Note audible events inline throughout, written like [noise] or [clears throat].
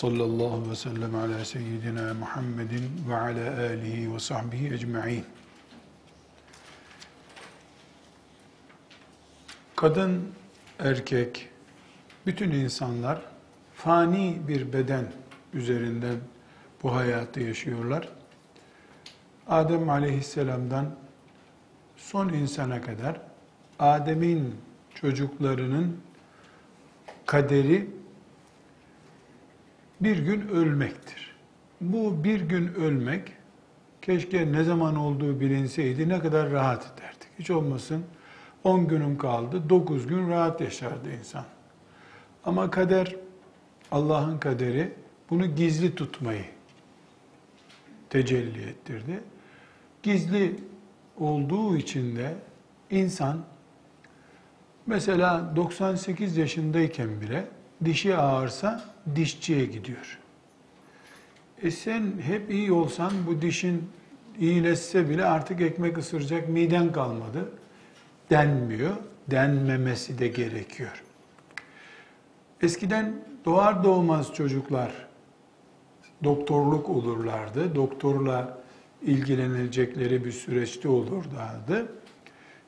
sallallahu ve sellem ala seyyidina Muhammedin ve ala alihi ve sahbihi ecma'in. Kadın, erkek, bütün insanlar fani bir beden üzerinden bu hayatı yaşıyorlar. Adem aleyhisselamdan son insana kadar Adem'in çocuklarının kaderi bir gün ölmektir. Bu bir gün ölmek keşke ne zaman olduğu bilinseydi ne kadar rahat ederdik. Hiç olmasın 10 günüm kaldı, 9 gün rahat yaşardı insan. Ama kader, Allah'ın kaderi bunu gizli tutmayı tecelli ettirdi. Gizli olduğu için de insan mesela 98 yaşındayken bile dişi ağırsa dişçiye gidiyor. E sen hep iyi olsan bu dişin iyileşse bile artık ekmek ısıracak miden kalmadı denmiyor. Denmemesi de gerekiyor. Eskiden doğar doğmaz çocuklar doktorluk olurlardı. Doktorla ilgilenilecekleri bir süreçte olurlardı.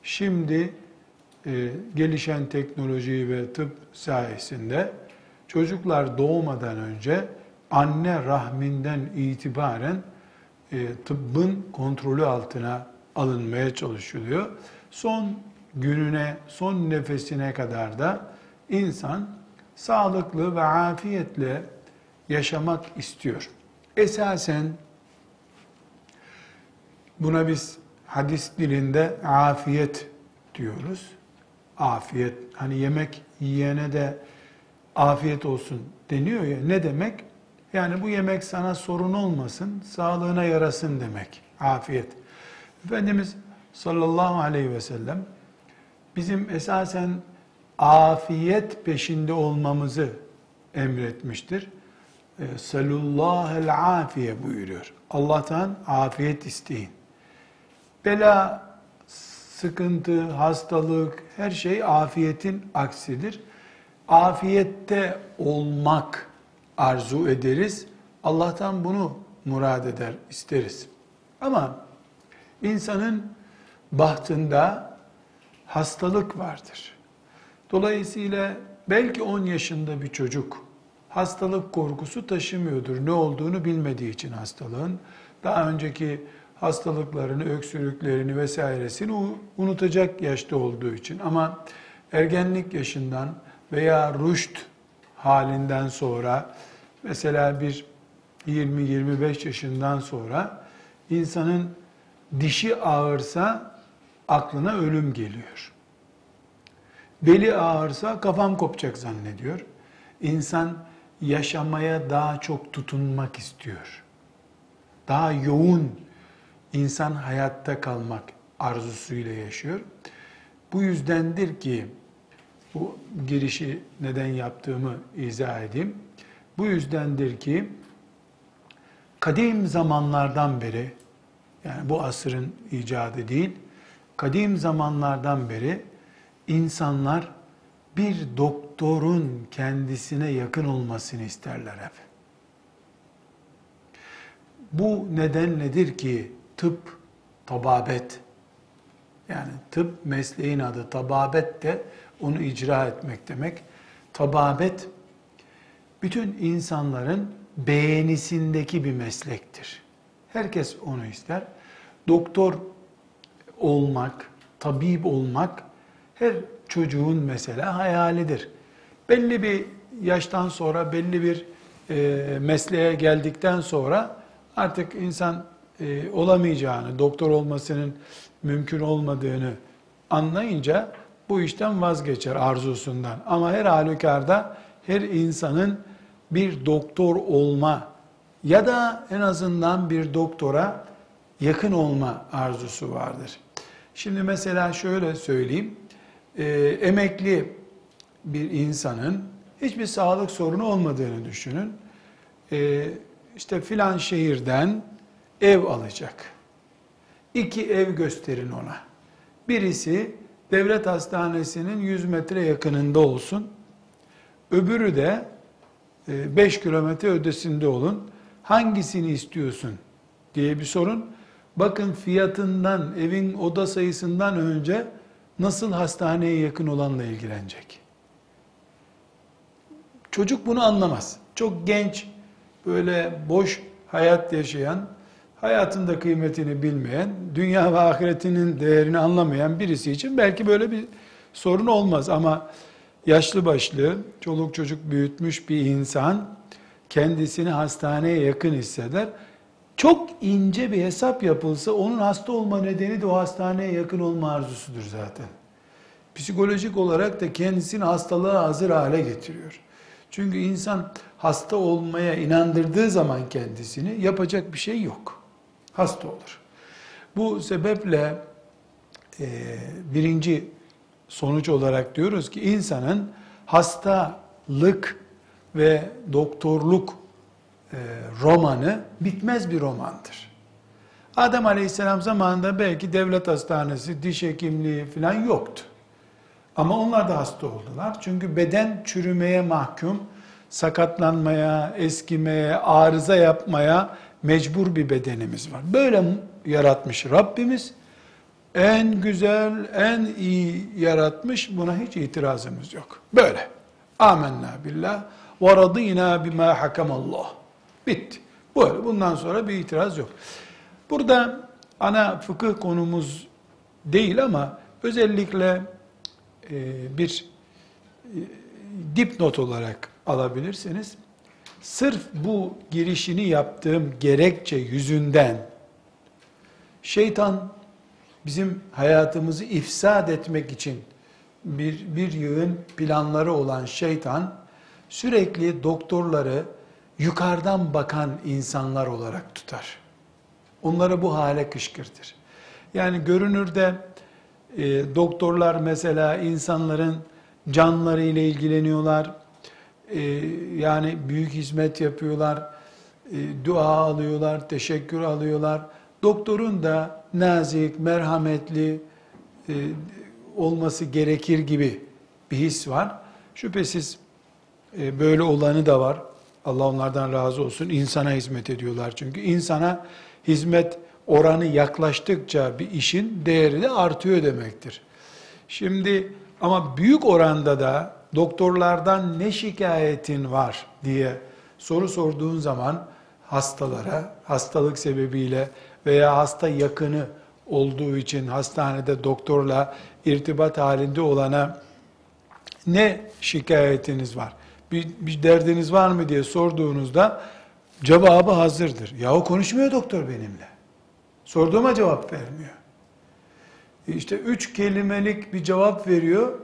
Şimdi e, gelişen teknoloji ve tıp sayesinde çocuklar doğmadan önce anne rahminden itibaren e, tıbbın kontrolü altına alınmaya çalışılıyor. Son gününe, son nefesine kadar da insan sağlıklı ve afiyetle yaşamak istiyor. Esasen buna biz hadis dilinde afiyet diyoruz. Afiyet, hani yemek yiyene de afiyet olsun deniyor ya. Ne demek? Yani bu yemek sana sorun olmasın, sağlığına yarasın demek. Afiyet. Efendimiz sallallahu aleyhi ve sellem bizim esasen afiyet peşinde olmamızı emretmiştir. E, Salullahel afiye buyuruyor. Allah'tan afiyet isteyin. Bela, sıkıntı, hastalık, her şey afiyetin aksidir. Afiyette olmak arzu ederiz. Allah'tan bunu murad eder, isteriz. Ama insanın bahtında hastalık vardır. Dolayısıyla belki 10 yaşında bir çocuk hastalık korkusu taşımıyordur. Ne olduğunu bilmediği için hastalığın. Daha önceki hastalıklarını, öksürüklerini vesairesini unutacak yaşta olduğu için. Ama ergenlik yaşından veya rüşt halinden sonra mesela bir 20-25 yaşından sonra insanın dişi ağırsa aklına ölüm geliyor. Beli ağırsa kafam kopacak zannediyor. İnsan yaşamaya daha çok tutunmak istiyor. Daha yoğun insan hayatta kalmak arzusuyla yaşıyor. Bu yüzdendir ki bu girişi neden yaptığımı izah edeyim. Bu yüzdendir ki kadim zamanlardan beri yani bu asrın icadı değil, kadim zamanlardan beri insanlar bir doktorun kendisine yakın olmasını isterler hep. Bu neden nedir ki tıp, tababet, yani tıp mesleğin adı, tababet de onu icra etmek demek. Tababet, bütün insanların beğenisindeki bir meslektir. Herkes onu ister. Doktor olmak, tabip olmak her çocuğun mesela hayalidir. Belli bir yaştan sonra, belli bir e, mesleğe geldikten sonra artık insan e, olamayacağını, doktor olmasının mümkün olmadığını anlayınca bu işten vazgeçer arzusundan. Ama her halükarda her insanın bir doktor olma ya da en azından bir doktora yakın olma arzusu vardır. Şimdi mesela şöyle söyleyeyim. E, emekli bir insanın hiçbir sağlık sorunu olmadığını düşünün. E, işte filan şehirden ev alacak. İki ev gösterin ona. Birisi devlet hastanesinin 100 metre yakınında olsun. Öbürü de 5 kilometre ötesinde olun. Hangisini istiyorsun diye bir sorun. Bakın fiyatından, evin oda sayısından önce nasıl hastaneye yakın olanla ilgilenecek. Çocuk bunu anlamaz. Çok genç, böyle boş hayat yaşayan, hayatında kıymetini bilmeyen, dünya ve ahiretinin değerini anlamayan birisi için belki böyle bir sorun olmaz ama yaşlı başlı, çoluk çocuk büyütmüş bir insan kendisini hastaneye yakın hisseder. Çok ince bir hesap yapılsa onun hasta olma nedeni de o hastaneye yakın olma arzusudur zaten. Psikolojik olarak da kendisini hastalığa hazır hale getiriyor. Çünkü insan hasta olmaya inandırdığı zaman kendisini yapacak bir şey yok. Hasta olur. Bu sebeple e, birinci sonuç olarak diyoruz ki insanın hastalık ve doktorluk e, romanı bitmez bir romandır. Adem Aleyhisselam zamanında belki devlet hastanesi, diş hekimliği falan yoktu. Ama onlar da hasta oldular. Çünkü beden çürümeye mahkum, sakatlanmaya, eskimeye, arıza yapmaya mecbur bir bedenimiz var. Böyle yaratmış Rabbimiz. En güzel, en iyi yaratmış. Buna hiç itirazımız yok. Böyle. Amenna billah ve radînâ bimâ hakamallah. Bitti. Böyle. Bundan sonra bir itiraz yok. Burada ana fıkıh konumuz değil ama özellikle e, bir e, dipnot olarak alabilirsiniz. Sırf bu girişini yaptığım gerekçe yüzünden şeytan bizim hayatımızı ifsad etmek için bir, bir yığın planları olan şeytan sürekli doktorları yukarıdan bakan insanlar olarak tutar. Onları bu hale kışkırtır. Yani görünürde e, doktorlar mesela insanların canları ile ilgileniyorlar. E, yani büyük hizmet yapıyorlar. E, dua alıyorlar, teşekkür alıyorlar. Doktorun da nazik, merhametli e, olması gerekir gibi bir his var. Şüphesiz e, böyle olanı da var. Allah onlardan razı olsun. İnsana hizmet ediyorlar çünkü. insana hizmet oranı yaklaştıkça bir işin değeri de artıyor demektir. Şimdi ama büyük oranda da doktorlardan ne şikayetin var diye soru sorduğun zaman hastalara hastalık sebebiyle veya hasta yakını olduğu için hastanede doktorla irtibat halinde olana ne şikayetiniz var? Bir, bir derdiniz var mı diye sorduğunuzda cevabı hazırdır. Ya o konuşmuyor doktor benimle. Sorduğuma cevap vermiyor. İşte üç kelimelik bir cevap veriyor.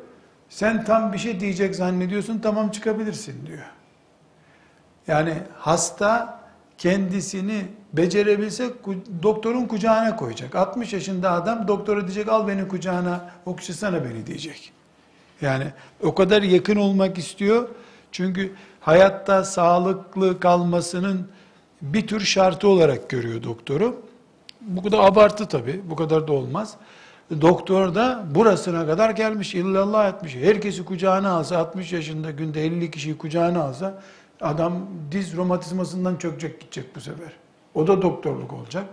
Sen tam bir şey diyecek zannediyorsun, tamam çıkabilirsin diyor. Yani hasta kendisini becerebilse doktorun kucağına koyacak. 60 yaşında adam doktora diyecek al beni kucağına okşasana beni diyecek. Yani o kadar yakın olmak istiyor. Çünkü hayatta sağlıklı kalmasının bir tür şartı olarak görüyor doktoru. Bu kadar abartı tabi, bu kadar da olmaz. Doktor da burasına kadar gelmiş, illallah etmiş. Herkesi kucağına alsa, 60 yaşında günde 50 kişiyi kucağına alsa, adam diz romatizmasından çökecek gidecek bu sefer. O da doktorluk olacak.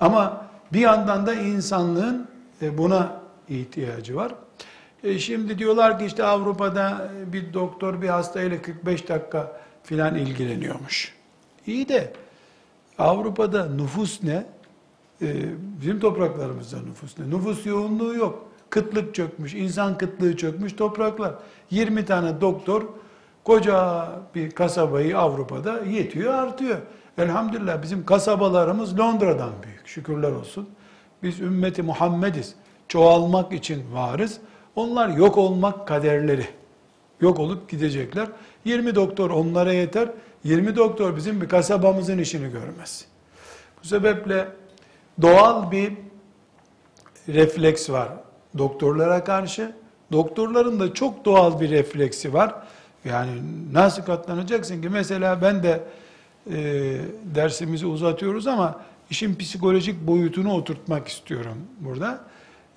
Ama bir yandan da insanlığın e, buna ihtiyacı var. E, şimdi diyorlar ki işte Avrupa'da bir doktor bir hastayla 45 dakika filan ilgileniyormuş. İyi de Avrupa'da nüfus ne? Ee, bizim topraklarımızda nüfus ne? Nüfus yoğunluğu yok. Kıtlık çökmüş, insan kıtlığı çökmüş topraklar. 20 tane doktor koca bir kasabayı Avrupa'da yetiyor, artıyor. Elhamdülillah bizim kasabalarımız Londra'dan büyük. Şükürler olsun. Biz ümmeti Muhammediz. Çoğalmak için varız. Onlar yok olmak kaderleri. Yok olup gidecekler. 20 doktor onlara yeter. 20 doktor bizim bir kasabamızın işini görmez. Bu sebeple doğal bir refleks var doktorlara karşı. Doktorların da çok doğal bir refleksi var. Yani nasıl katlanacaksın ki? Mesela ben de e, dersimizi uzatıyoruz ama işin psikolojik boyutunu oturtmak istiyorum burada.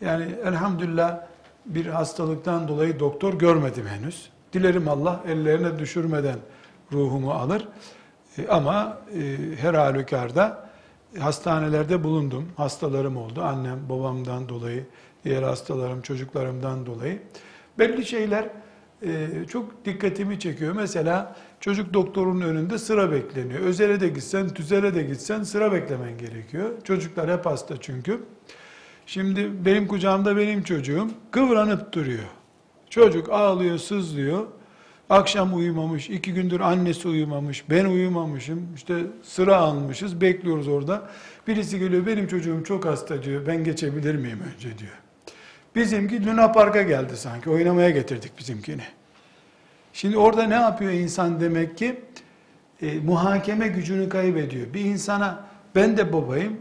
Yani elhamdülillah bir hastalıktan dolayı doktor görmedim henüz. Dilerim Allah ellerine düşürmeden ruhumu alır. E, ama e, her halükarda hastanelerde bulundum. Hastalarım oldu. Annem, babamdan dolayı, diğer hastalarım, çocuklarımdan dolayı. Belli şeyler e, çok dikkatimi çekiyor. Mesela çocuk doktorun önünde sıra bekleniyor. Özele de gitsen, tüzele de gitsen sıra beklemen gerekiyor. Çocuklar hep hasta çünkü. Şimdi benim kucağımda benim çocuğum kıvranıp duruyor. Çocuk ağlıyor, sızlıyor. Akşam uyumamış, iki gündür annesi uyumamış, ben uyumamışım. İşte sıra almışız, bekliyoruz orada. Birisi geliyor, benim çocuğum çok hasta diyor, ben geçebilir miyim önce diyor. Bizimki Luna Park'a geldi sanki, oynamaya getirdik bizimkini. Şimdi orada ne yapıyor insan demek ki? E, muhakeme gücünü kaybediyor. Bir insana, ben de babayım,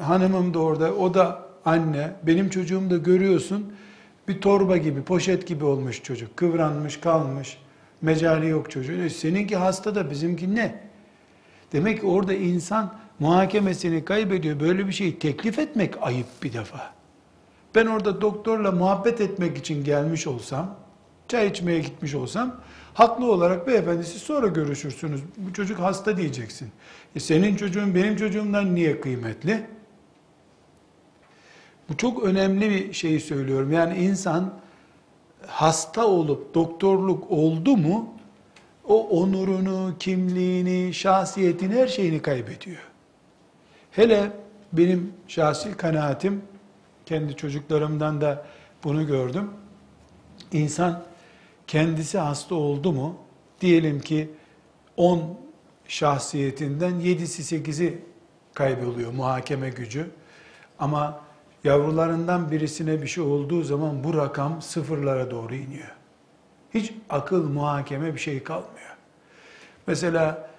hanımım da orada, o da anne, benim çocuğum da görüyorsun, bir torba gibi, poşet gibi olmuş çocuk. Kıvranmış, kalmış. Mecali yok çocuğun. E seninki hasta da bizimki ne? Demek ki orada insan muhakemesini kaybediyor. Böyle bir şeyi teklif etmek ayıp bir defa. Ben orada doktorla muhabbet etmek için gelmiş olsam, çay içmeye gitmiş olsam, haklı olarak beyefendi siz sonra görüşürsünüz. Bu çocuk hasta diyeceksin. E senin çocuğun benim çocuğumdan niye kıymetli? Bu çok önemli bir şeyi söylüyorum. Yani insan hasta olup doktorluk oldu mu o onurunu, kimliğini, şahsiyetini, her şeyini kaybediyor. Hele benim şahsi kanaatim, kendi çocuklarımdan da bunu gördüm. İnsan kendisi hasta oldu mu, diyelim ki 10 şahsiyetinden 7'si 8'i kayboluyor muhakeme gücü. Ama yavrularından birisine bir şey olduğu zaman bu rakam sıfırlara doğru iniyor. Hiç akıl, muhakeme bir şey kalmıyor. Mesela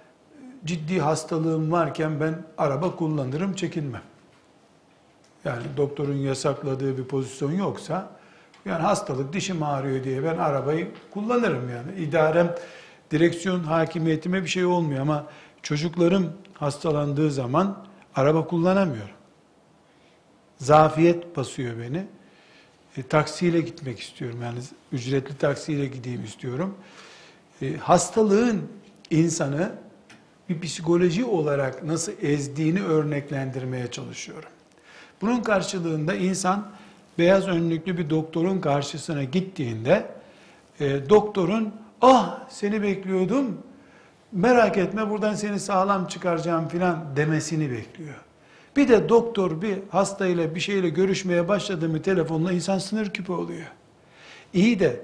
ciddi hastalığım varken ben araba kullanırım, çekinmem. Yani doktorun yasakladığı bir pozisyon yoksa, yani hastalık, dişim ağrıyor diye ben arabayı kullanırım yani. İdarem, direksiyon hakimiyetime bir şey olmuyor ama çocuklarım hastalandığı zaman araba kullanamıyorum. Zafiyet basıyor beni. E, taksiyle gitmek istiyorum. Yani ücretli taksiyle gideyim istiyorum. E, hastalığın insanı bir psikoloji olarak nasıl ezdiğini örneklendirmeye çalışıyorum. Bunun karşılığında insan beyaz önlüklü bir doktorun karşısına gittiğinde e, doktorun ah seni bekliyordum merak etme buradan seni sağlam çıkaracağım filan demesini bekliyor. Bir de doktor bir hastayla bir şeyle görüşmeye başladı mı telefonla insan sınır küpü oluyor. İyi de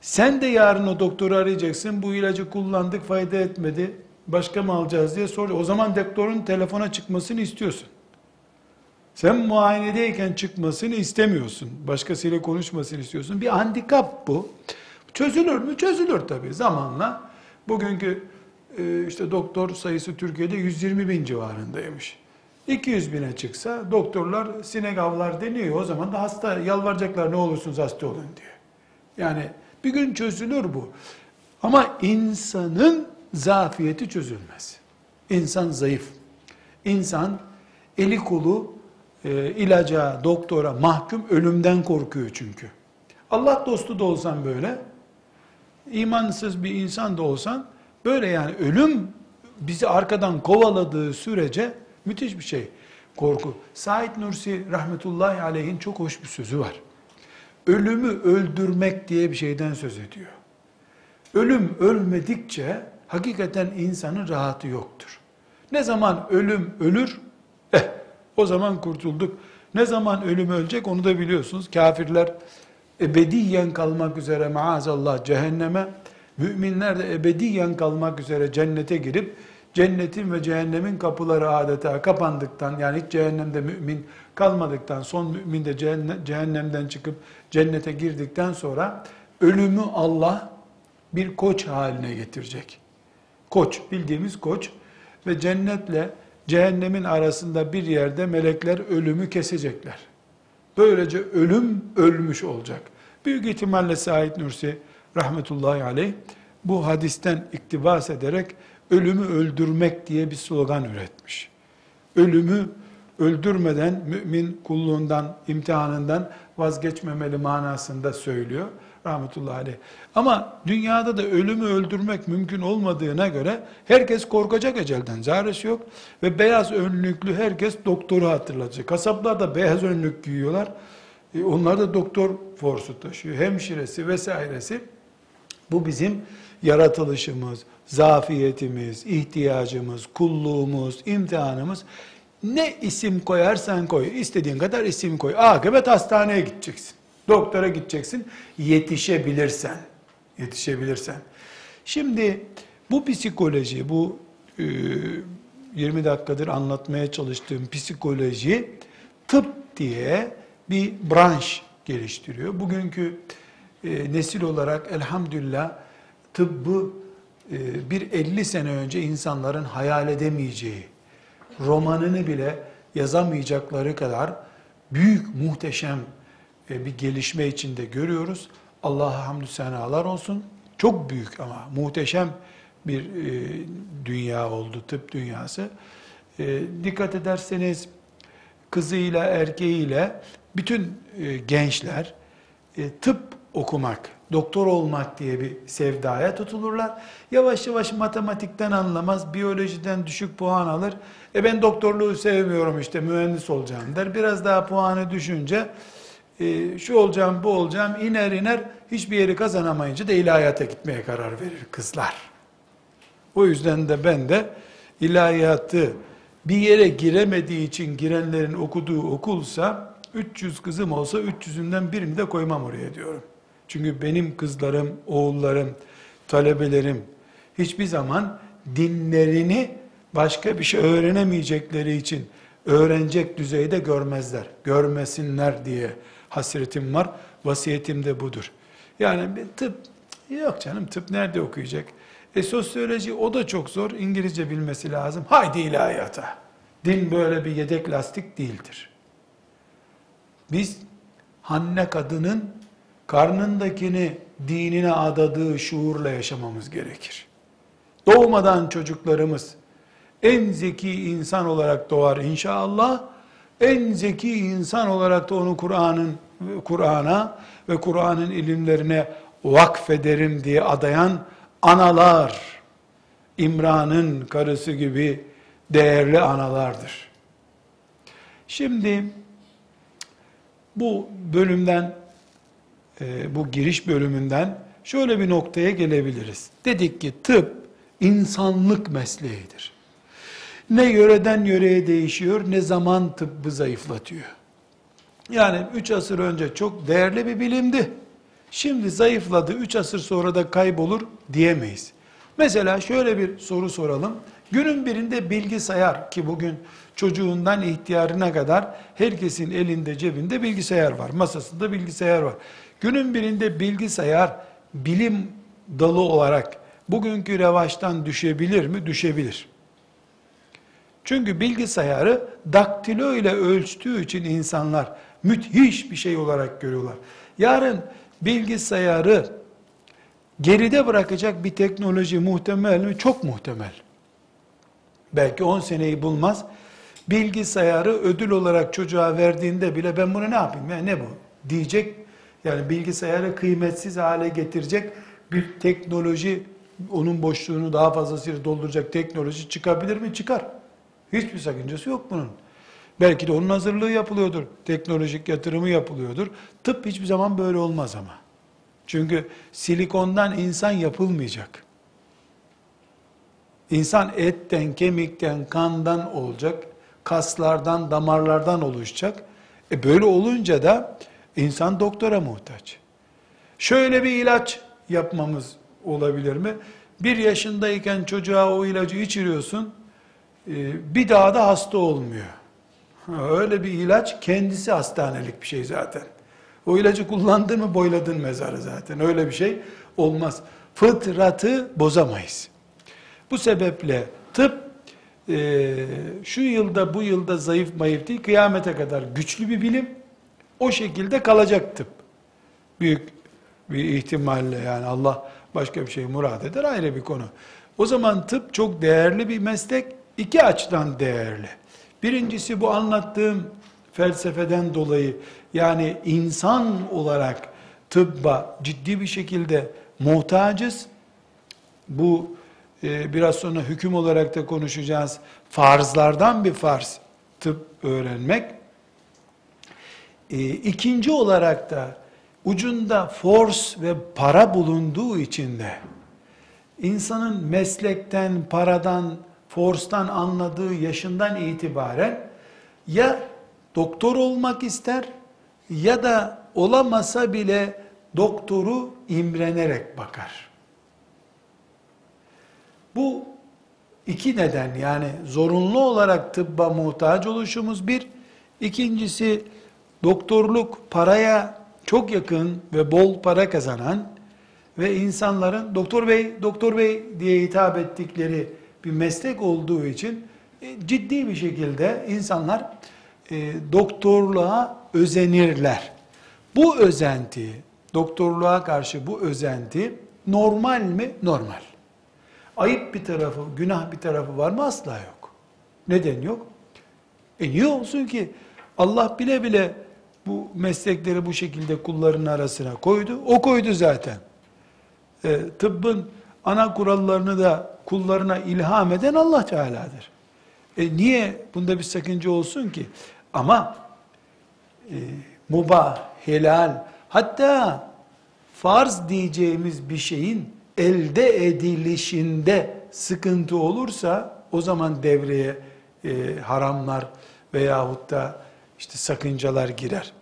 sen de yarın o doktoru arayacaksın. Bu ilacı kullandık fayda etmedi. Başka mı alacağız diye soruyor. O zaman doktorun telefona çıkmasını istiyorsun. Sen muayenedeyken çıkmasını istemiyorsun. Başkasıyla konuşmasını istiyorsun. Bir handikap bu. Çözülür mü? Çözülür tabii zamanla. Bugünkü e, işte doktor sayısı Türkiye'de 120 bin civarındaymış. 200 bine çıksa doktorlar sinegavlar deniyor. O zaman da hasta yalvaracaklar ne olursunuz hasta olun diyor. Yani bir gün çözülür bu. Ama insanın zafiyeti çözülmez. İnsan zayıf. İnsan eli kolu e, ilaca, doktora mahkum ölümden korkuyor çünkü. Allah dostu da olsan böyle, imansız bir insan da olsan böyle yani ölüm bizi arkadan kovaladığı sürece Müthiş bir şey. Korku. Said Nursi rahmetullahi aleyhin çok hoş bir sözü var. Ölümü öldürmek diye bir şeyden söz ediyor. Ölüm ölmedikçe hakikaten insanın rahatı yoktur. Ne zaman ölüm ölür? Eh, o zaman kurtulduk. Ne zaman ölüm ölecek onu da biliyorsunuz. Kafirler ebediyen kalmak üzere maazallah cehenneme, müminler de ebediyen kalmak üzere cennete girip cennetin ve cehennemin kapıları adeta kapandıktan yani hiç cehennemde mümin kalmadıktan son mümin de cehennemden çıkıp cennete girdikten sonra ölümü Allah bir koç haline getirecek. Koç bildiğimiz koç ve cennetle cehennemin arasında bir yerde melekler ölümü kesecekler. Böylece ölüm ölmüş olacak. Büyük ihtimalle Said Nursi rahmetullahi aleyh bu hadisten iktibas ederek ölümü öldürmek diye bir slogan üretmiş. Ölümü öldürmeden mümin kulluğundan, imtihanından vazgeçmemeli manasında söylüyor rahmetullahi aleyh. Ama dünyada da ölümü öldürmek mümkün olmadığına göre herkes korkacak ecelden. Zaresi yok. Ve beyaz önlüklü herkes doktoru hatırlatacak. Kasaplar da beyaz önlük giyiyorlar. E, onlar da doktor forsu taşıyor. Hemşiresi vesairesi. Bu bizim yaratılışımız, zafiyetimiz, ihtiyacımız, kulluğumuz, imtihanımız. Ne isim koyarsan koy, istediğin kadar isim koy. Akıbet hastaneye gideceksin. Doktora gideceksin. Yetişebilirsen. Yetişebilirsen. Şimdi bu psikoloji, bu 20 e, dakikadır anlatmaya çalıştığım psikoloji tıp diye bir branş geliştiriyor. Bugünkü e, nesil olarak elhamdülillah tıbbı e, bir 50 sene önce insanların hayal edemeyeceği, romanını bile yazamayacakları kadar büyük, muhteşem e, bir gelişme içinde görüyoruz. Allah'a hamdü senalar olsun. Çok büyük ama muhteşem bir e, dünya oldu tıp dünyası. E, dikkat ederseniz kızıyla erkeğiyle bütün gençler tıp okumak, doktor olmak diye bir sevdaya tutulurlar. Yavaş yavaş matematikten anlamaz, biyolojiden düşük puan alır. E ben doktorluğu sevmiyorum işte mühendis olacağım der. Biraz daha puanı düşünce e, şu olacağım bu olacağım iner iner hiçbir yeri kazanamayınca da ilahiyata gitmeye karar verir kızlar. O yüzden de ben de ilahiyatı bir yere giremediği için girenlerin okuduğu okulsa 300 kızım olsa 300'ünden birini de koymam oraya diyorum. Çünkü benim kızlarım, oğullarım, talebelerim hiçbir zaman dinlerini başka bir şey öğrenemeyecekleri için öğrenecek düzeyde görmezler. Görmesinler diye hasretim var. Vasiyetim de budur. Yani bir tıp, yok canım tıp nerede okuyacak? E sosyoloji o da çok zor. İngilizce bilmesi lazım. Haydi ilahiyata. Din böyle bir yedek lastik değildir. Biz Hanne kadının karnındakini dinine adadığı şuurla yaşamamız gerekir. Doğmadan çocuklarımız en zeki insan olarak doğar inşallah. En zeki insan olarak da onu Kur'an'ın Kur'an'a ve Kur'an'ın ilimlerine vakfederim diye adayan analar, İmran'ın karısı gibi değerli analardır. Şimdi bu bölümden, e, bu giriş bölümünden şöyle bir noktaya gelebiliriz. Dedik ki tıp insanlık mesleğidir. Ne yöreden yöreye değişiyor, ne zaman tıbbı zayıflatıyor. Yani 3 asır önce çok değerli bir bilimdi. Şimdi zayıfladı, 3 asır sonra da kaybolur diyemeyiz. Mesela şöyle bir soru soralım. Günün birinde bilgisayar ki bugün çocuğundan ihtiyarına kadar herkesin elinde cebinde bilgisayar var. Masasında bilgisayar var. Günün birinde bilgisayar bilim dalı olarak bugünkü revaçtan düşebilir mi? Düşebilir. Çünkü bilgisayarı daktilo ile ölçtüğü için insanlar müthiş bir şey olarak görüyorlar. Yarın bilgisayarı geride bırakacak bir teknoloji muhtemel mi? Çok muhtemel. Belki 10 seneyi bulmaz. Bilgisayarı ödül olarak çocuğa verdiğinde bile ben bunu ne yapayım ya ne bu diyecek. Yani bilgisayarı kıymetsiz hale getirecek bir teknoloji onun boşluğunu daha fazlasıyla dolduracak teknoloji çıkabilir mi? Çıkar. Hiçbir sakıncası yok bunun. Belki de onun hazırlığı yapılıyordur. Teknolojik yatırımı yapılıyordur. Tıp hiçbir zaman böyle olmaz ama. Çünkü silikondan insan yapılmayacak. İnsan etten, kemikten, kandan olacak. Kaslardan, damarlardan oluşacak. E böyle olunca da insan doktora muhtaç. Şöyle bir ilaç yapmamız olabilir mi? Bir yaşındayken çocuğa o ilacı içiriyorsun, e, bir daha da hasta olmuyor. Öyle bir ilaç kendisi hastanelik bir şey zaten. O ilacı kullandın mı boyladın mezarı zaten. Öyle bir şey olmaz. Fıtratı bozamayız. Bu sebeple tıp e, şu yılda bu yılda zayıf mayıf değil kıyamete kadar güçlü bir bilim. O şekilde kalacak tıp. Büyük bir ihtimalle yani Allah başka bir şey murad eder ayrı bir konu. O zaman tıp çok değerli bir meslek. iki açıdan değerli. Birincisi bu anlattığım felsefeden dolayı yani insan olarak tıbba ciddi bir şekilde muhtacız. Bu e, biraz sonra hüküm olarak da konuşacağız. Farzlardan bir farz tıp öğrenmek. E, ikinci olarak da ucunda force ve para bulunduğu için de insanın meslekten, paradan, forstan anladığı yaşından itibaren ya doktor olmak ister ya da olamasa bile doktoru imrenerek bakar. Bu iki neden yani zorunlu olarak tıbba muhtaç oluşumuz bir, ikincisi doktorluk paraya çok yakın ve bol para kazanan ve insanların doktor bey, doktor bey diye hitap ettikleri bir meslek olduğu için e, ciddi bir şekilde insanlar e, doktorluğa özenirler. Bu özenti, doktorluğa karşı bu özenti normal mi? Normal. Ayıp bir tarafı, günah bir tarafı var mı? Asla yok. Neden yok? E niye olsun ki? Allah bile bile bu meslekleri bu şekilde kulların arasına koydu. O koydu zaten. E, tıbbın ana kurallarını da kullarına ilham eden Allah Teala'dır. E niye bunda bir sakınca olsun ki? Ama e, mubah, helal, hatta farz diyeceğimiz bir şeyin elde edilişinde sıkıntı olursa o zaman devreye e, haramlar veyahut da işte sakıncalar girer.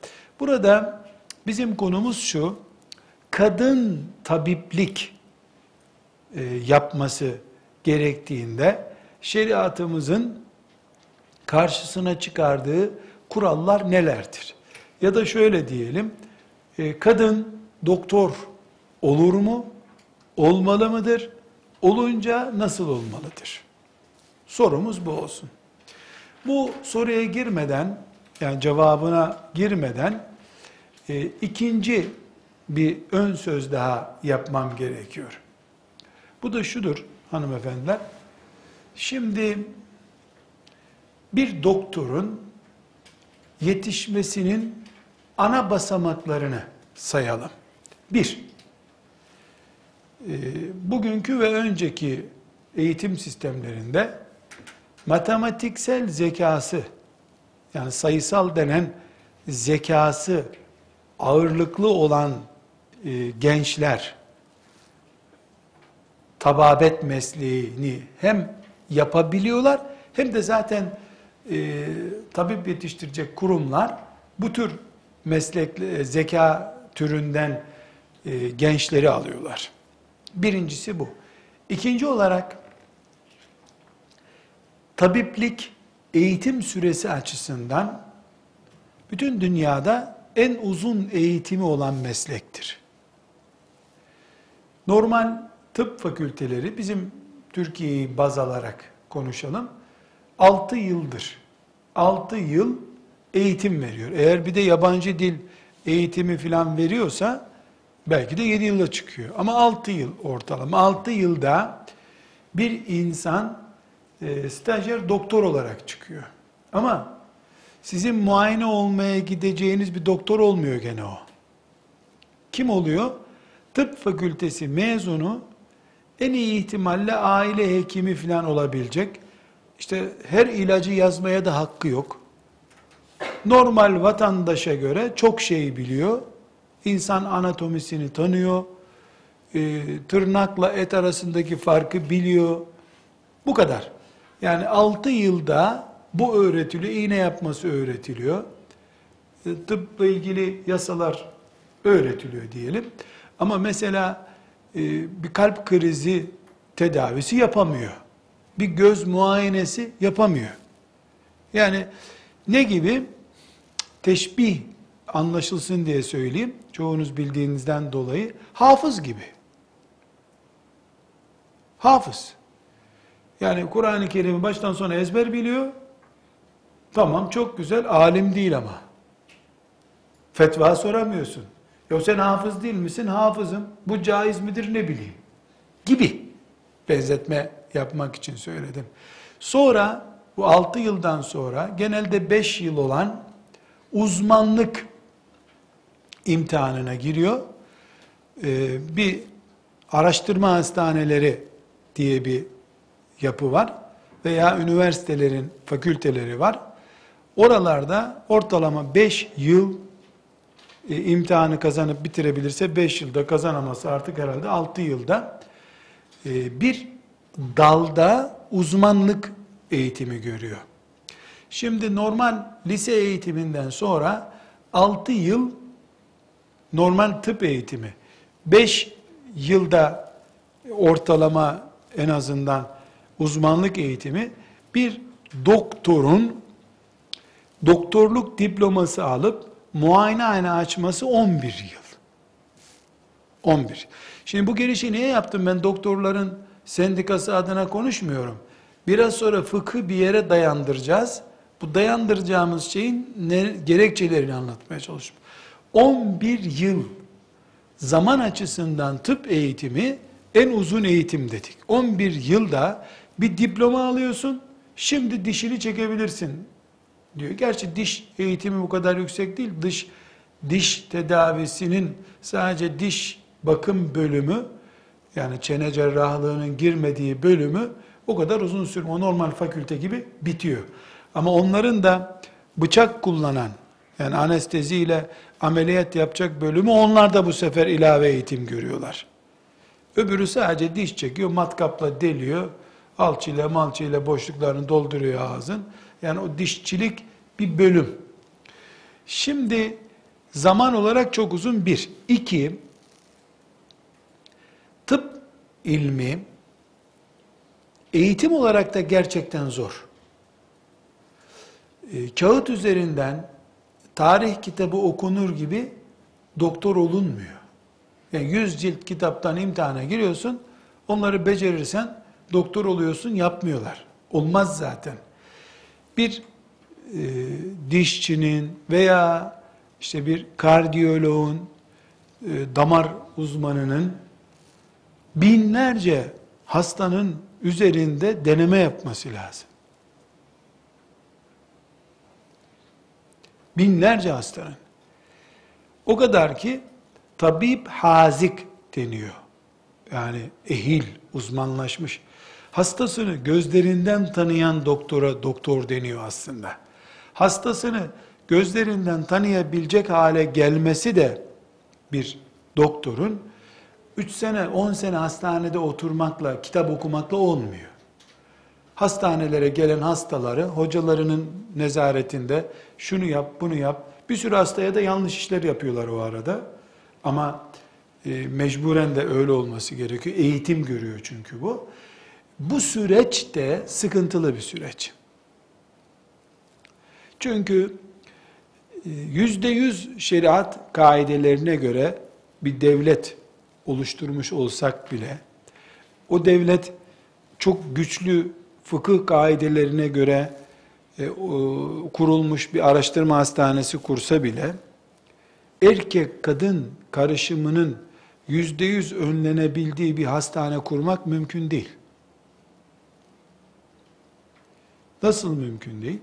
Burada bizim konumuz şu, kadın tabiplik e, yapması gerektiğinde şeriatımızın karşısına çıkardığı kurallar nelerdir? Ya da şöyle diyelim, e, kadın doktor olur mu? Olmalı mıdır? Olunca nasıl olmalıdır? Sorumuz bu olsun. Bu soruya girmeden, yani cevabına girmeden e, ikinci bir ön söz daha yapmam gerekiyor. Bu da şudur hanımefendiler. Şimdi bir doktorun yetişmesinin ana basamaklarını sayalım. Bir, e, bugünkü ve önceki eğitim sistemlerinde matematiksel zekası, yani sayısal denen zekası ağırlıklı olan e, gençler, tababet mesleğini hem yapabiliyorlar hem de zaten e, tabip yetiştirecek kurumlar bu tür meslek e, zeka türünden e, gençleri alıyorlar. Birincisi bu. İkinci olarak tabiplik eğitim süresi açısından bütün dünyada en uzun eğitimi olan meslektir. Normal tıp fakülteleri bizim Türkiye'yi baz alarak konuşalım. 6 yıldır. 6 yıl eğitim veriyor. Eğer bir de yabancı dil eğitimi falan veriyorsa belki de 7 yılda çıkıyor. Ama 6 yıl ortalama. 6 yılda bir insan e, stajyer doktor olarak çıkıyor. Ama sizin muayene olmaya gideceğiniz bir doktor olmuyor gene o. Kim oluyor? Tıp fakültesi mezunu en iyi ihtimalle aile hekimi falan olabilecek. İşte her ilacı yazmaya da hakkı yok. Normal vatandaşa göre çok şey biliyor. İnsan anatomisini tanıyor. E, tırnakla et arasındaki farkı biliyor. Bu kadar. Yani 6 yılda bu öğretiliyor. iğne yapması öğretiliyor. E, tıpla ilgili yasalar öğretiliyor diyelim. Ama mesela e, bir kalp krizi tedavisi yapamıyor. Bir göz muayenesi yapamıyor. Yani ne gibi? Teşbih anlaşılsın diye söyleyeyim. Çoğunuz bildiğinizden dolayı hafız gibi. Hafız. Yani Kur'an-ı Kerim'i baştan sona ezber biliyor. Tamam çok güzel, alim değil ama. Fetva soramıyorsun. Ya sen hafız değil misin? Hafızım. Bu caiz midir ne bileyim. Gibi benzetme yapmak için söyledim. Sonra bu 6 yıldan sonra genelde 5 yıl olan uzmanlık imtihanına giriyor. Ee, bir araştırma hastaneleri diye bir yapı var veya üniversitelerin fakülteleri var. Oralarda ortalama 5 yıl e, imtihanı kazanıp bitirebilirse 5 yılda kazanaması artık herhalde 6 yılda e, bir dalda uzmanlık eğitimi görüyor. Şimdi normal lise eğitiminden sonra 6 yıl normal tıp eğitimi, 5 yılda ortalama en azından uzmanlık eğitimi bir doktorun doktorluk diploması alıp muayenehane açması 11 yıl. 11. Şimdi bu girişi niye yaptım? Ben doktorların sendikası adına konuşmuyorum. Biraz sonra fıkı bir yere dayandıracağız. Bu dayandıracağımız şeyin ne, gerekçelerini anlatmaya çalışıyorum. 11 yıl zaman açısından tıp eğitimi en uzun eğitim dedik. 11 yılda bir diploma alıyorsun, şimdi dişini çekebilirsin diyor. Gerçi diş eğitimi bu kadar yüksek değil. Dış diş tedavisinin sadece diş bakım bölümü yani çene cerrahlığının girmediği bölümü o kadar uzun sürmüyor. Normal fakülte gibi bitiyor. Ama onların da bıçak kullanan yani anesteziyle ameliyat yapacak bölümü onlar da bu sefer ilave eğitim görüyorlar. Öbürü sadece diş çekiyor, matkapla deliyor, alçıyla malçıyla boşluklarını dolduruyor ağzın. Yani o dişçilik bir bölüm. Şimdi zaman olarak çok uzun bir. İki, tıp ilmi eğitim olarak da gerçekten zor. E, kağıt üzerinden tarih kitabı okunur gibi doktor olunmuyor. Yani 100 cilt kitaptan imtihana giriyorsun, onları becerirsen doktor oluyorsun, yapmıyorlar. Olmaz zaten. Bir e, dişçinin veya işte bir kardiyoloğun, e, damar uzmanının binlerce hastanın üzerinde deneme yapması lazım. Binlerce hastanın. O kadar ki tabip hazik deniyor. Yani ehil, uzmanlaşmış. Hastasını gözlerinden tanıyan doktora doktor deniyor aslında. Hastasını gözlerinden tanıyabilecek hale gelmesi de bir doktorun 3 sene, 10 sene hastanede oturmakla, kitap okumakla olmuyor. Hastanelere gelen hastaları hocalarının nezaretinde şunu yap, bunu yap. Bir sürü hastaya da yanlış işler yapıyorlar o arada. Ama e, mecburen de öyle olması gerekiyor. Eğitim görüyor çünkü bu. Bu süreç de sıkıntılı bir süreç. Çünkü e, yüzde yüz şeriat kaidelerine göre bir devlet oluşturmuş olsak bile o devlet çok güçlü fıkıh kaidelerine göre e, kurulmuş bir araştırma hastanesi kursa bile erkek kadın karışımının yüzde yüz önlenebildiği bir hastane kurmak mümkün değil. Nasıl mümkün değil?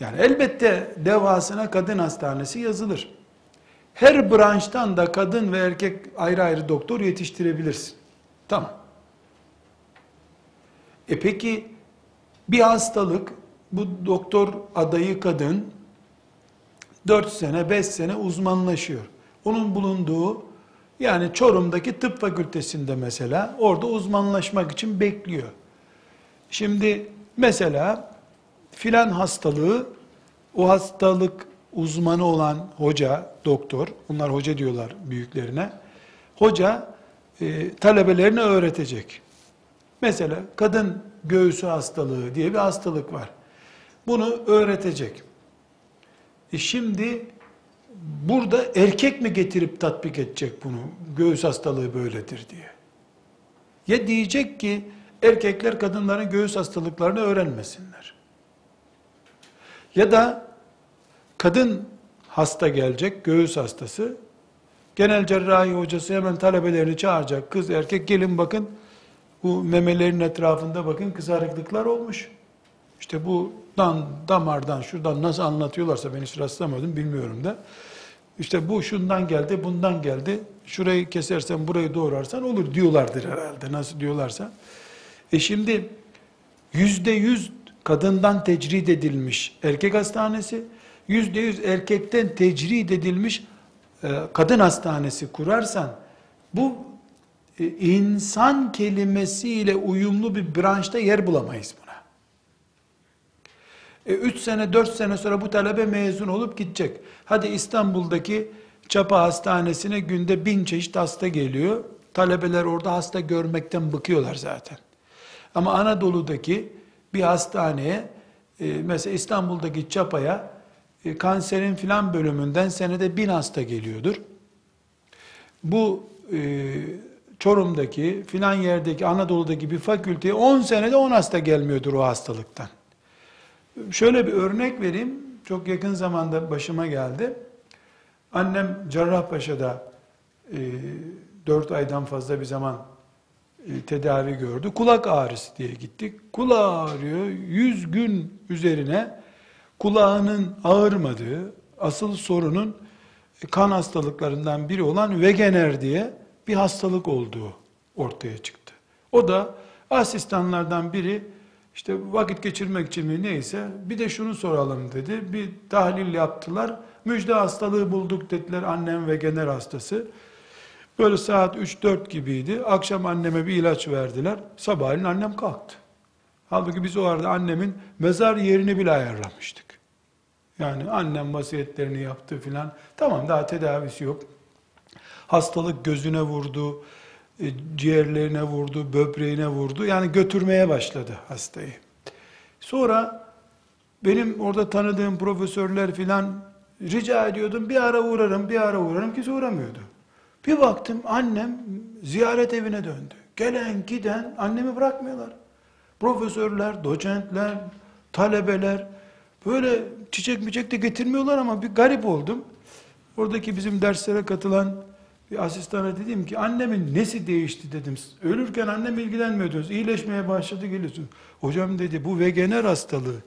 Yani elbette devasına kadın hastanesi yazılır. Her branştan da kadın ve erkek ayrı ayrı doktor yetiştirebilirsin. Tamam. E peki bir hastalık bu doktor adayı kadın 4 sene 5 sene uzmanlaşıyor. Onun bulunduğu yani Çorum'daki tıp fakültesinde mesela orada uzmanlaşmak için bekliyor. Şimdi mesela filan hastalığı o hastalık uzmanı olan hoca, doktor, bunlar hoca diyorlar büyüklerine. Hoca e, talebelerine öğretecek. Mesela kadın göğsü hastalığı diye bir hastalık var. Bunu öğretecek. E şimdi burada erkek mi getirip tatbik edecek bunu? Göğüs hastalığı böyledir diye. Ya diyecek ki erkekler kadınların göğüs hastalıklarını öğrenmesinler. Ya da kadın hasta gelecek, göğüs hastası. Genel cerrahi hocası hemen talebelerini çağıracak. Kız erkek gelin bakın bu memelerin etrafında bakın kızarıklıklar olmuş. İşte bu dan, damardan, şuradan nasıl anlatıyorlarsa ben hiç rastlamadım bilmiyorum da. İşte bu şundan geldi, bundan geldi. Şurayı kesersen, burayı doğrarsan olur diyorlardır herhalde. Nasıl diyorlarsa. E şimdi yüzde yüz kadından tecrid edilmiş erkek hastanesi, yüzde yüz erkekten tecrid edilmiş e, kadın hastanesi kurarsan, bu e, insan kelimesiyle uyumlu bir branşta yer bulamayız buna. E, üç sene, dört sene sonra bu talebe mezun olup gidecek. Hadi İstanbul'daki Çapa Hastanesi'ne günde bin çeşit hasta geliyor. Talebeler orada hasta görmekten bıkıyorlar zaten. Ama Anadolu'daki bir hastaneye, e, mesela İstanbul'daki Çapa'ya e, kanserin filan bölümünden senede bin hasta geliyordur. Bu e, Çorum'daki filan yerdeki Anadolu'daki bir fakülteye 10 senede 10 hasta gelmiyordur o hastalıktan. Şöyle bir örnek vereyim. Çok yakın zamanda başıma geldi. Annem Cerrahpaşa'da e, 4 aydan fazla bir zaman tedavi gördü. Kulak ağrısı diye gittik. Kulağı ağrıyor. 100 gün üzerine kulağının ağırmadığı, asıl sorunun kan hastalıklarından biri olan Wegener diye bir hastalık olduğu ortaya çıktı. O da asistanlardan biri işte vakit geçirmek için mi neyse bir de şunu soralım dedi. Bir tahlil yaptılar. Müjde hastalığı bulduk dediler annem ve gener hastası. Böyle saat 3-4 gibiydi. Akşam anneme bir ilaç verdiler. Sabahleyin annem kalktı. Halbuki biz o arada annemin mezar yerini bile ayarlamıştık. Yani annem vasiyetlerini yaptı filan. Tamam daha tedavisi yok. Hastalık gözüne vurdu, e, ciğerlerine vurdu, böbreğine vurdu. Yani götürmeye başladı hastayı. Sonra benim orada tanıdığım profesörler filan rica ediyordum. Bir ara uğrarım, bir ara uğrarım. Kimse uğramıyordu. Bir baktım annem ziyaret evine döndü. Gelen giden annemi bırakmıyorlar. Profesörler, doçentler, talebeler böyle çiçek miçek de getirmiyorlar ama bir garip oldum. Oradaki bizim derslere katılan bir asistana dedim ki annemin nesi değişti dedim. Ölürken annem ilgilenmiyordunuz. İyileşmeye başladı geliyorsun. Hocam dedi bu vegener hastalığı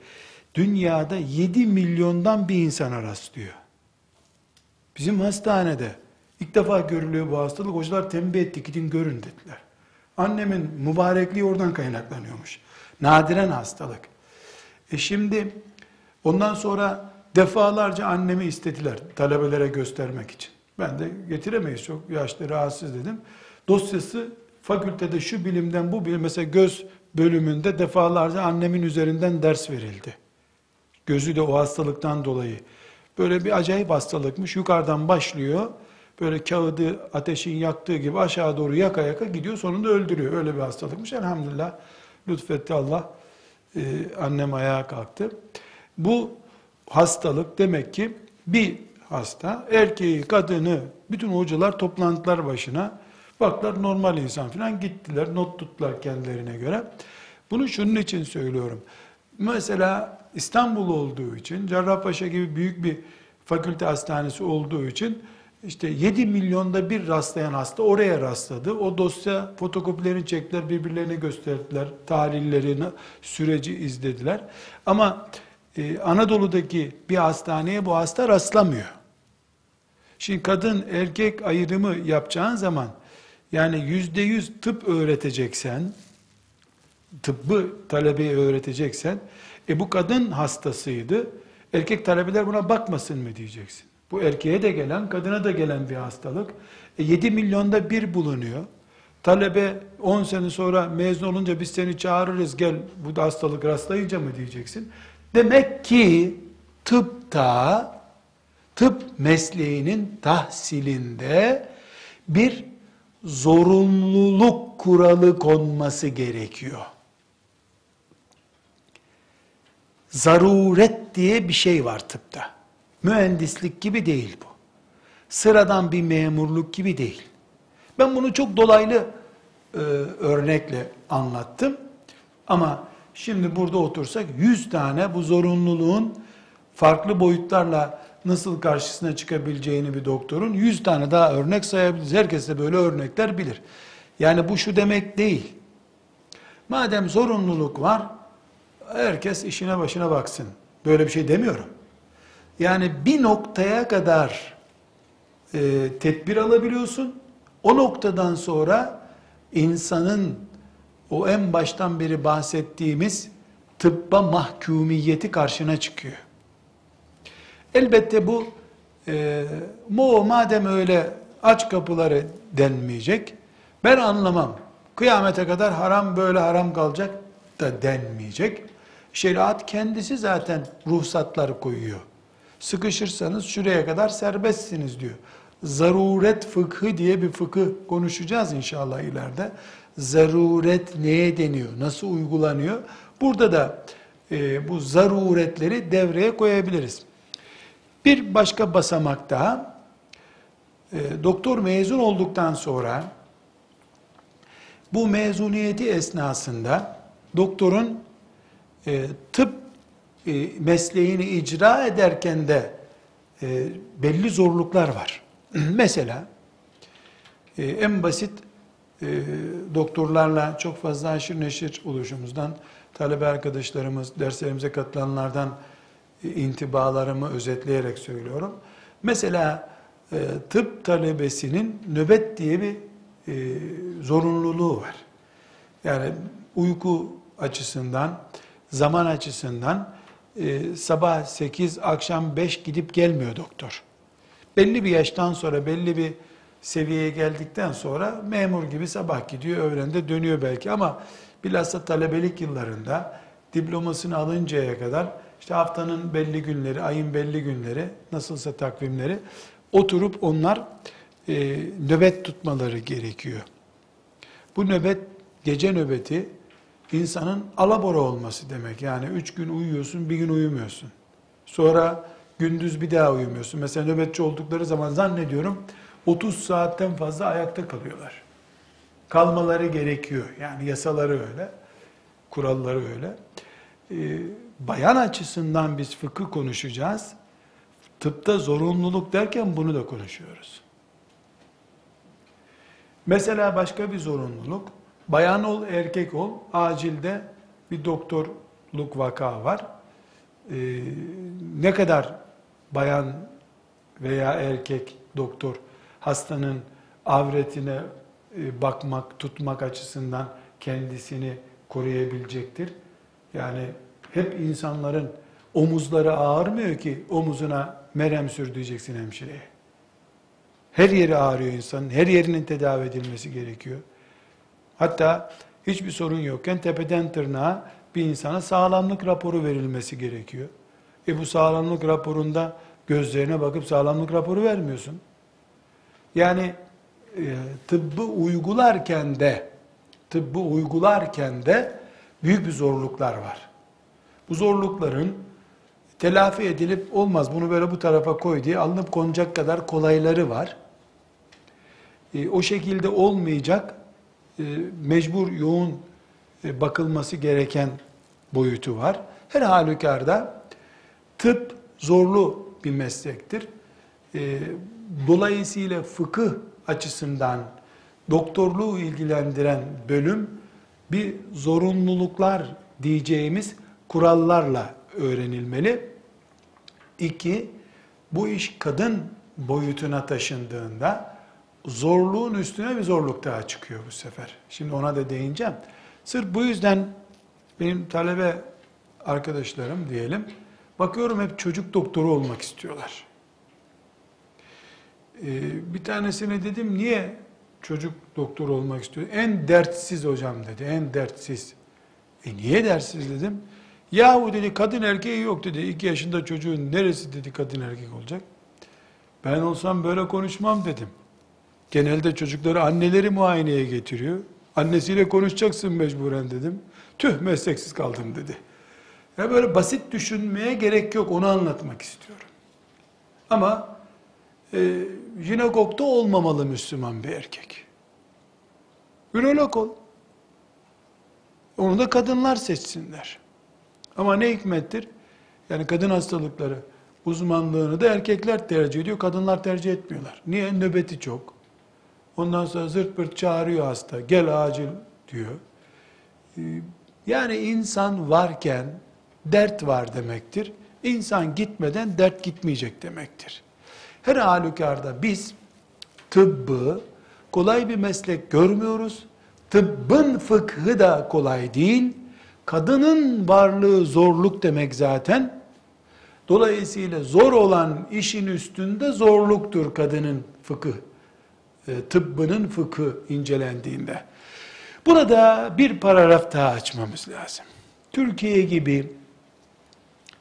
dünyada 7 milyondan bir insana rastlıyor. Bizim hastanede ilk defa görülüyor bu hastalık. Hocalar tembih etti gidin görün dediler. Annemin mübarekliği oradan kaynaklanıyormuş. Nadiren hastalık. E şimdi ondan sonra defalarca annemi istediler talebelere göstermek için. Ben de getiremeyiz çok yaşlı rahatsız dedim. Dosyası fakültede şu bilimden bu bilim mesela göz bölümünde defalarca annemin üzerinden ders verildi. Gözü de o hastalıktan dolayı. Böyle bir acayip hastalıkmış. Yukarıdan başlıyor. Böyle kağıdı ateşin yaktığı gibi aşağı doğru yaka yaka gidiyor. Sonunda öldürüyor. Öyle bir hastalıkmış. Elhamdülillah lütfetti Allah. Ee, annem ayağa kalktı. Bu hastalık demek ki bir hasta, erkeği, kadını, bütün hocalar toplantılar başına. Baklar normal insan falan gittiler, not tuttular kendilerine göre. Bunu şunun için söylüyorum. Mesela İstanbul olduğu için, Cerrahpaşa gibi büyük bir fakülte hastanesi olduğu için işte 7 milyonda bir rastlayan hasta oraya rastladı. O dosya fotokopilerini çektiler, birbirlerine gösterdiler, tahlillerini, süreci izlediler. Ama e, Anadolu'daki bir hastaneye bu hasta rastlamıyor. Şimdi kadın erkek ayrımı yapacağın zaman yani yüzde yüz tıp öğreteceksen, tıbbı talebeye öğreteceksen, e bu kadın hastasıydı, erkek talebeler buna bakmasın mı diyeceksin. Bu erkeğe de gelen, kadına da gelen bir hastalık. E 7 milyonda bir bulunuyor. Talebe 10 sene sonra mezun olunca biz seni çağırırız gel bu da hastalık rastlayınca mı diyeceksin. Demek ki tıpta tıp mesleğinin tahsilinde bir zorunluluk kuralı konması gerekiyor. Zaruret diye bir şey var tıpta. Mühendislik gibi değil bu. Sıradan bir memurluk gibi değil. Ben bunu çok dolaylı e, örnekle anlattım. Ama şimdi burada otursak 100 tane bu zorunluluğun farklı boyutlarla nasıl karşısına çıkabileceğini bir doktorun 100 tane daha örnek sayabiliriz. Herkes de böyle örnekler bilir. Yani bu şu demek değil. Madem zorunluluk var, herkes işine başına baksın. Böyle bir şey demiyorum. Yani bir noktaya kadar e, tedbir alabiliyorsun. O noktadan sonra insanın o en baştan beri bahsettiğimiz tıbba mahkumiyeti karşına çıkıyor. Elbette bu e, mo madem öyle aç kapıları denmeyecek. Ben anlamam. Kıyamete kadar haram böyle haram kalacak da denmeyecek. Şeriat kendisi zaten ruhsatları koyuyor. Sıkışırsanız şuraya kadar serbestsiniz diyor. Zaruret fıkhı diye bir fıkıh konuşacağız inşallah ileride. Zaruret neye deniyor? Nasıl uygulanıyor? Burada da e, bu zaruretleri devreye koyabiliriz. Bir başka basamak daha, e, doktor mezun olduktan sonra bu mezuniyeti esnasında doktorun e, tıp mesleğini icra ederken de e, belli zorluklar var. [clears throat] Mesela e, en basit e, doktorlarla çok fazla aşırı neşir oluşumuzdan talebe arkadaşlarımız, derslerimize katılanlardan e, intibalarımı özetleyerek söylüyorum. Mesela e, tıp talebesinin nöbet diye bir e, zorunluluğu var. Yani uyku açısından, zaman açısından e, sabah 8, akşam 5 gidip gelmiyor doktor. Belli bir yaştan sonra, belli bir seviyeye geldikten sonra memur gibi sabah gidiyor, öğlende dönüyor belki ama bilhassa talebelik yıllarında diplomasını alıncaya kadar işte haftanın belli günleri, ayın belli günleri, nasılsa takvimleri oturup onlar e, nöbet tutmaları gerekiyor. Bu nöbet, gece nöbeti insanın alabora olması demek. Yani üç gün uyuyorsun, bir gün uyumuyorsun. Sonra gündüz bir daha uyumuyorsun. Mesela nöbetçi oldukları zaman zannediyorum 30 saatten fazla ayakta kalıyorlar. Kalmaları gerekiyor. Yani yasaları öyle, kuralları öyle. Ee, bayan açısından biz fıkıh konuşacağız. Tıpta zorunluluk derken bunu da konuşuyoruz. Mesela başka bir zorunluluk, bayan ol, erkek ol, acilde bir doktorluk vaka var. Ee, ne kadar bayan veya erkek doktor hastanın avretine e, bakmak, tutmak açısından kendisini koruyabilecektir. Yani hep insanların omuzları ağırmıyor ki omuzuna merhem sür diyeceksin hemşireye. Her yeri ağrıyor insanın, her yerinin tedavi edilmesi gerekiyor. Hatta hiçbir sorun yokken tepeden tırnağa bir insana sağlamlık raporu verilmesi gerekiyor. E bu sağlamlık raporunda gözlerine bakıp sağlamlık raporu vermiyorsun. Yani e, tıbbı uygularken de tıbbı uygularken de büyük bir zorluklar var. Bu zorlukların telafi edilip olmaz bunu böyle bu tarafa koy diye alınıp konacak kadar kolayları var. E, o şekilde olmayacak mecbur yoğun e, bakılması gereken boyutu var. Her halükarda tıp zorlu bir meslektir. E, dolayısıyla fıkıh açısından doktorluğu ilgilendiren bölüm bir zorunluluklar diyeceğimiz kurallarla öğrenilmeli. İki, bu iş kadın boyutuna taşındığında zorluğun üstüne bir zorluk daha çıkıyor bu sefer. Şimdi ona da değineceğim. Sırf bu yüzden benim talebe arkadaşlarım diyelim, bakıyorum hep çocuk doktoru olmak istiyorlar. Ee, bir tanesine dedim niye çocuk doktoru olmak istiyor? En dertsiz hocam dedi, en dertsiz. E niye dertsiz dedim. Yahu dedi kadın erkeği yok dedi. İki yaşında çocuğun neresi dedi kadın erkek olacak. Ben olsam böyle konuşmam dedim. Genelde çocukları anneleri muayeneye getiriyor. Annesiyle konuşacaksın mecburen dedim. Tüh mesleksiz kaldım dedi. Ya böyle basit düşünmeye gerek yok onu anlatmak istiyorum. Ama e, jinekokta olmamalı Müslüman bir erkek. Ürolog ol. Onu da kadınlar seçsinler. Ama ne hikmettir? Yani kadın hastalıkları uzmanlığını da erkekler tercih ediyor, kadınlar tercih etmiyorlar. Niye? Nöbeti çok. Ondan sonra zırt pırt çağırıyor hasta, gel acil diyor. Ee, Yani insan varken dert var demektir. İnsan gitmeden dert gitmeyecek demektir. Her halükarda biz tıbbı kolay bir meslek görmüyoruz. Tıbbın fıkhı da kolay değil. Kadının varlığı zorluk demek zaten. Dolayısıyla zor olan işin üstünde zorluktur kadının fıkıh, tıbbının fıkı incelendiğinde. Burada bir paragraf daha açmamız lazım. Türkiye gibi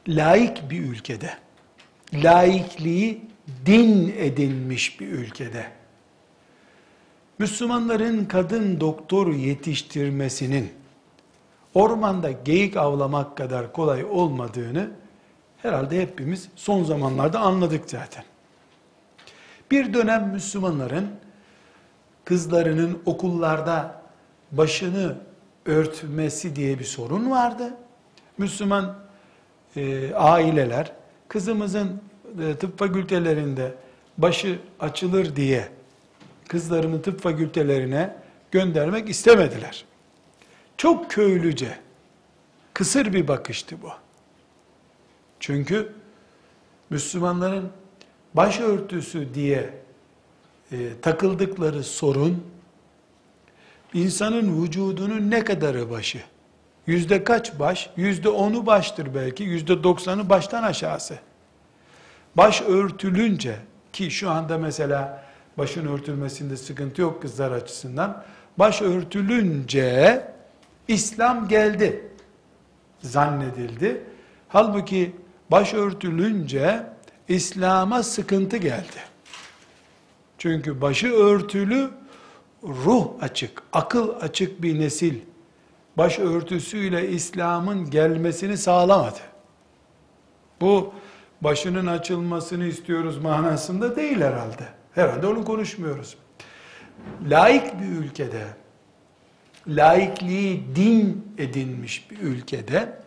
laik bir ülkede, laikliği din edinmiş bir ülkede, Müslümanların kadın doktor yetiştirmesinin ormanda geyik avlamak kadar kolay olmadığını herhalde hepimiz son zamanlarda anladık zaten. Bir dönem Müslümanların kızlarının okullarda başını örtmesi diye bir sorun vardı. Müslüman e, aileler kızımızın e, tıp fakültelerinde başı açılır diye kızlarını tıp fakültelerine göndermek istemediler. Çok köylüce, kısır bir bakıştı bu. Çünkü Müslümanların başörtüsü diye e, takıldıkları sorun, insanın vücudunun ne kadarı başı? Yüzde kaç baş? Yüzde onu baştır belki, yüzde doksanı baştan aşağısı. Baş örtülünce, ki şu anda mesela başın örtülmesinde sıkıntı yok kızlar açısından, baş örtülünce İslam geldi zannedildi. Halbuki baş örtülünce İslam'a sıkıntı geldi. Çünkü başı örtülü, ruh açık, akıl açık bir nesil baş örtüsüyle İslam'ın gelmesini sağlamadı. Bu başının açılmasını istiyoruz manasında değil herhalde. Herhalde onu konuşmuyoruz. Laik bir ülkede, laikliği din edinmiş bir ülkede,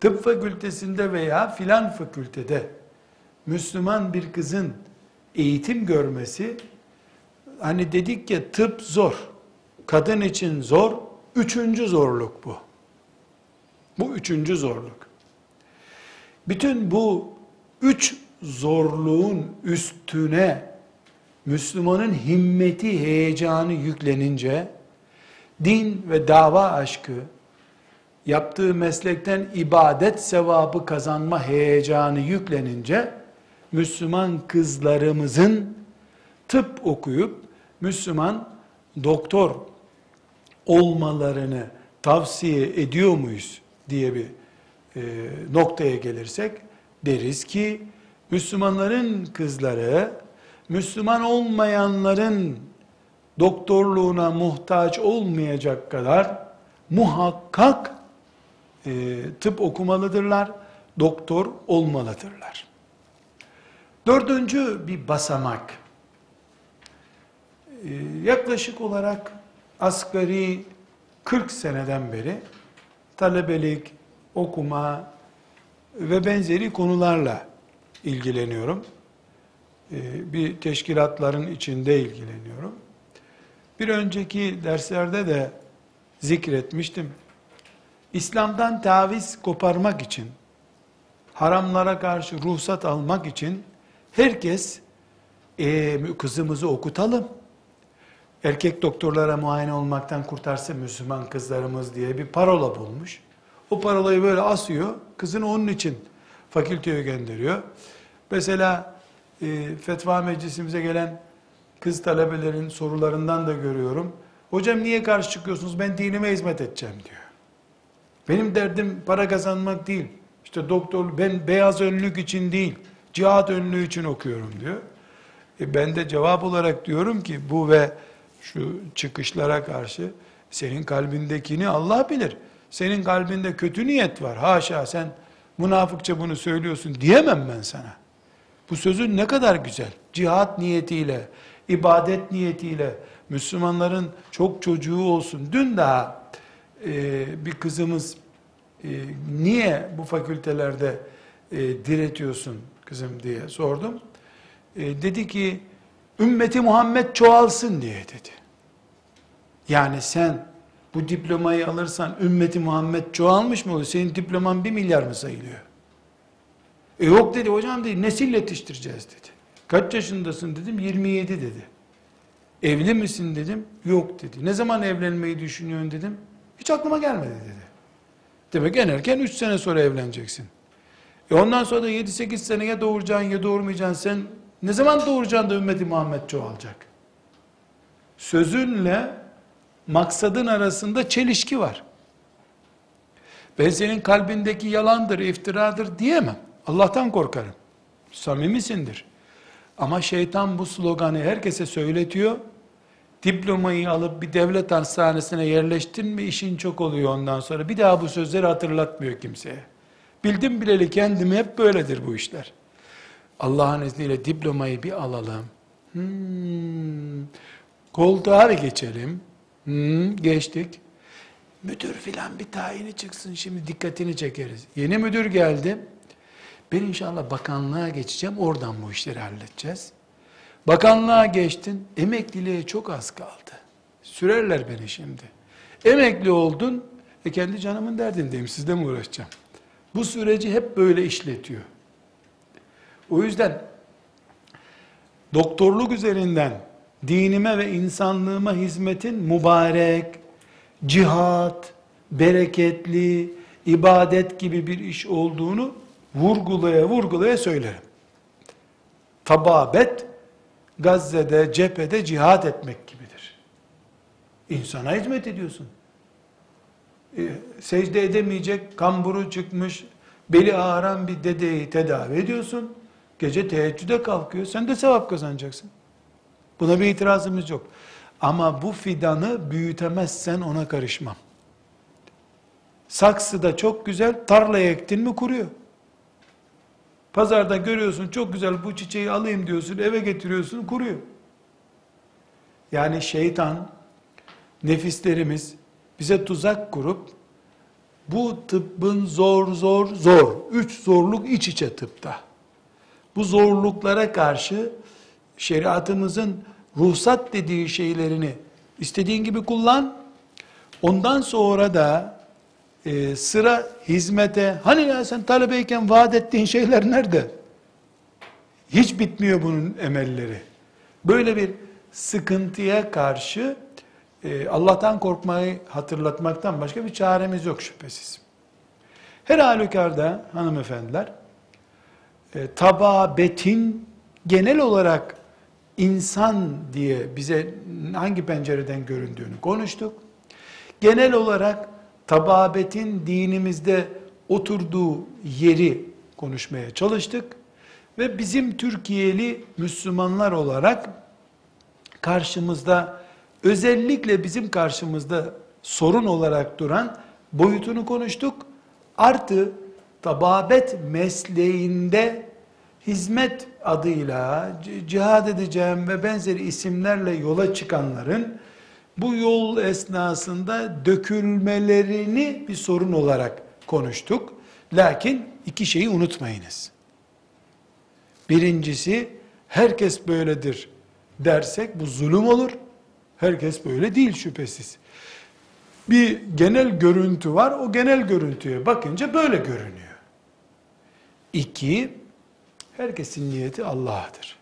tıp fakültesinde veya filan fakültede Müslüman bir kızın eğitim görmesi, hani dedik ya tıp zor, kadın için zor, üçüncü zorluk bu. Bu üçüncü zorluk. Bütün bu üç zorluğun üstüne Müslümanın himmeti, heyecanı yüklenince, din ve dava aşkı, yaptığı meslekten ibadet sevabı kazanma heyecanı yüklenince, Müslüman kızlarımızın tıp okuyup Müslüman doktor olmalarını tavsiye ediyor muyuz diye bir e, noktaya gelirsek deriz ki Müslümanların kızları Müslüman olmayanların doktorluğuna muhtaç olmayacak kadar muhakkak e, tıp okumalıdırlar, doktor olmalıdırlar. Dördüncü bir basamak, e, yaklaşık olarak asgari 40 seneden beri talebelik, okuma ve benzeri konularla ilgileniyorum. E, bir teşkilatların içinde ilgileniyorum. Bir önceki derslerde de zikretmiştim. İslam'dan taviz koparmak için, haramlara karşı ruhsat almak için herkes e, kızımızı okutalım. Erkek doktorlara muayene olmaktan kurtarsın Müslüman kızlarımız diye bir parola bulmuş. O parolayı böyle asıyor. Kızını onun için fakülteye gönderiyor. Mesela e, fetva meclisimize gelen kız talebelerin sorularından da görüyorum. Hocam niye karşı çıkıyorsunuz? Ben dinime hizmet edeceğim diyor. Benim derdim para kazanmak değil. İşte doktor ben beyaz önlük için değil, cihat önlüğü için okuyorum diyor. E ben de cevap olarak diyorum ki bu ve şu çıkışlara karşı senin kalbindekini Allah bilir. Senin kalbinde kötü niyet var. Haşa sen münafıkça bunu söylüyorsun diyemem ben sana. Bu sözün ne kadar güzel. Cihat niyetiyle, ibadet niyetiyle Müslümanların çok çocuğu olsun. Dün daha e, bir kızımız e, niye bu fakültelerde e, diretiyorsun kızım diye sordum. E, dedi ki ümmeti Muhammed çoğalsın diye dedi. Yani sen Bu diplomayı alırsan ümmeti Muhammed çoğalmış mı oluyor? Senin diploman bir milyar mı sayılıyor? E yok dedi hocam dedi nesil yetiştireceğiz dedi. Kaç yaşındasın dedim 27 dedi. Evli misin dedim yok dedi. Ne zaman evlenmeyi düşünüyorsun dedim. Hiç aklıma gelmedi dedi. Demek en erken 3 sene sonra evleneceksin. E ondan sonra da 7-8 sene ya doğuracaksın ya doğurmayacaksın. Sen ne zaman doğuracaksın da ümmeti Muhammed çoğalacak? Sözünle maksadın arasında çelişki var. Ben senin kalbindeki yalandır, iftiradır diyemem. Allah'tan korkarım. Samimisindir. Ama şeytan bu sloganı herkese söyletiyor. Diplomayı alıp bir devlet hastanesine yerleştin mi işin çok oluyor ondan sonra. Bir daha bu sözleri hatırlatmıyor kimseye. Bildim bileli kendimi hep böyledir bu işler. Allah'ın izniyle diplomayı bir alalım. Hmm, koltuğa bir geçelim. Hmm, geçtik. Müdür filan bir tayini çıksın şimdi dikkatini çekeriz. Yeni müdür geldi. Ben inşallah bakanlığa geçeceğim. Oradan bu işleri halledeceğiz. Bakanlığa geçtin. Emekliliğe çok az kaldı. Sürerler beni şimdi. Emekli oldun. E kendi canımın derdindeyim. Sizle mi uğraşacağım? Bu süreci hep böyle işletiyor. O yüzden doktorluk üzerinden dinime ve insanlığıma hizmetin mübarek, cihat, bereketli, ibadet gibi bir iş olduğunu vurgulaya vurgulaya söylerim. Tababet, Gazze'de, cephede cihat etmek gibidir. İnsana hizmet ediyorsun. E, secde edemeyecek, kamburu çıkmış, beli ağıran bir dedeyi tedavi ediyorsun. Gece teheccüde kalkıyor, sen de sevap kazanacaksın. Buna bir itirazımız yok. Ama bu fidanı büyütemezsen ona karışmam. Saksıda çok güzel, tarlaya ektin mi kuruyor. Pazarda görüyorsun çok güzel bu çiçeği alayım diyorsun, eve getiriyorsun, kuruyor. Yani şeytan, nefislerimiz bize tuzak kurup bu tıbbın zor zor zor, üç zorluk iç içe tıpta. Bu zorluklara karşı şeriatımızın ruhsat dediği şeylerini istediğin gibi kullan. Ondan sonra da e, sıra hizmete, hani ya sen talebeyken vaat ettiğin şeyler nerede? Hiç bitmiyor bunun emelleri. Böyle bir sıkıntıya karşı e, Allah'tan korkmayı hatırlatmaktan başka bir çaremiz yok şüphesiz. Her halükarda hanımefendiler, e, tababetin genel olarak insan diye bize hangi pencereden göründüğünü konuştuk. Genel olarak tababetin dinimizde oturduğu yeri konuşmaya çalıştık. Ve bizim Türkiye'li Müslümanlar olarak karşımızda özellikle bizim karşımızda sorun olarak duran boyutunu konuştuk. Artı tababet mesleğinde hizmet adıyla cihad edeceğim ve benzeri isimlerle yola çıkanların bu yol esnasında dökülmelerini bir sorun olarak konuştuk. Lakin iki şeyi unutmayınız. Birincisi herkes böyledir dersek bu zulüm olur. Herkes böyle değil şüphesiz. Bir genel görüntü var. O genel görüntüye bakınca böyle görünüyor. İki, herkesin niyeti Allah'tır.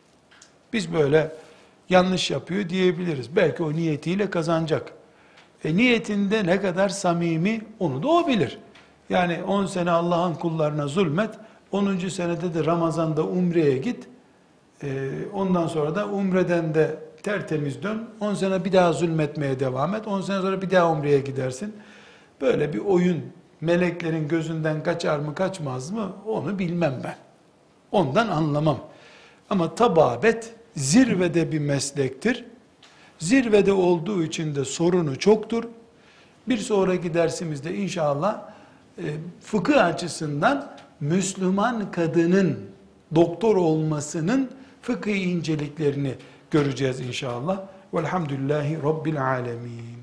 Biz böyle yanlış yapıyor diyebiliriz. Belki o niyetiyle kazanacak. E niyetinde ne kadar samimi onu da o bilir. Yani 10 sene Allah'ın kullarına zulmet, 10. senede de Ramazan'da umreye git, e, ondan sonra da umreden de tertemiz dön, 10 sene bir daha zulmetmeye devam et, 10 sene sonra bir daha umreye gidersin. Böyle bir oyun meleklerin gözünden kaçar mı kaçmaz mı onu bilmem ben. Ondan anlamam. Ama tababet zirvede bir meslektir. Zirvede olduğu için de sorunu çoktur. Bir sonraki dersimizde inşallah e, fıkıh açısından Müslüman kadının doktor olmasının fıkıh inceliklerini göreceğiz inşallah. Velhamdülillahi Rabbil alemin.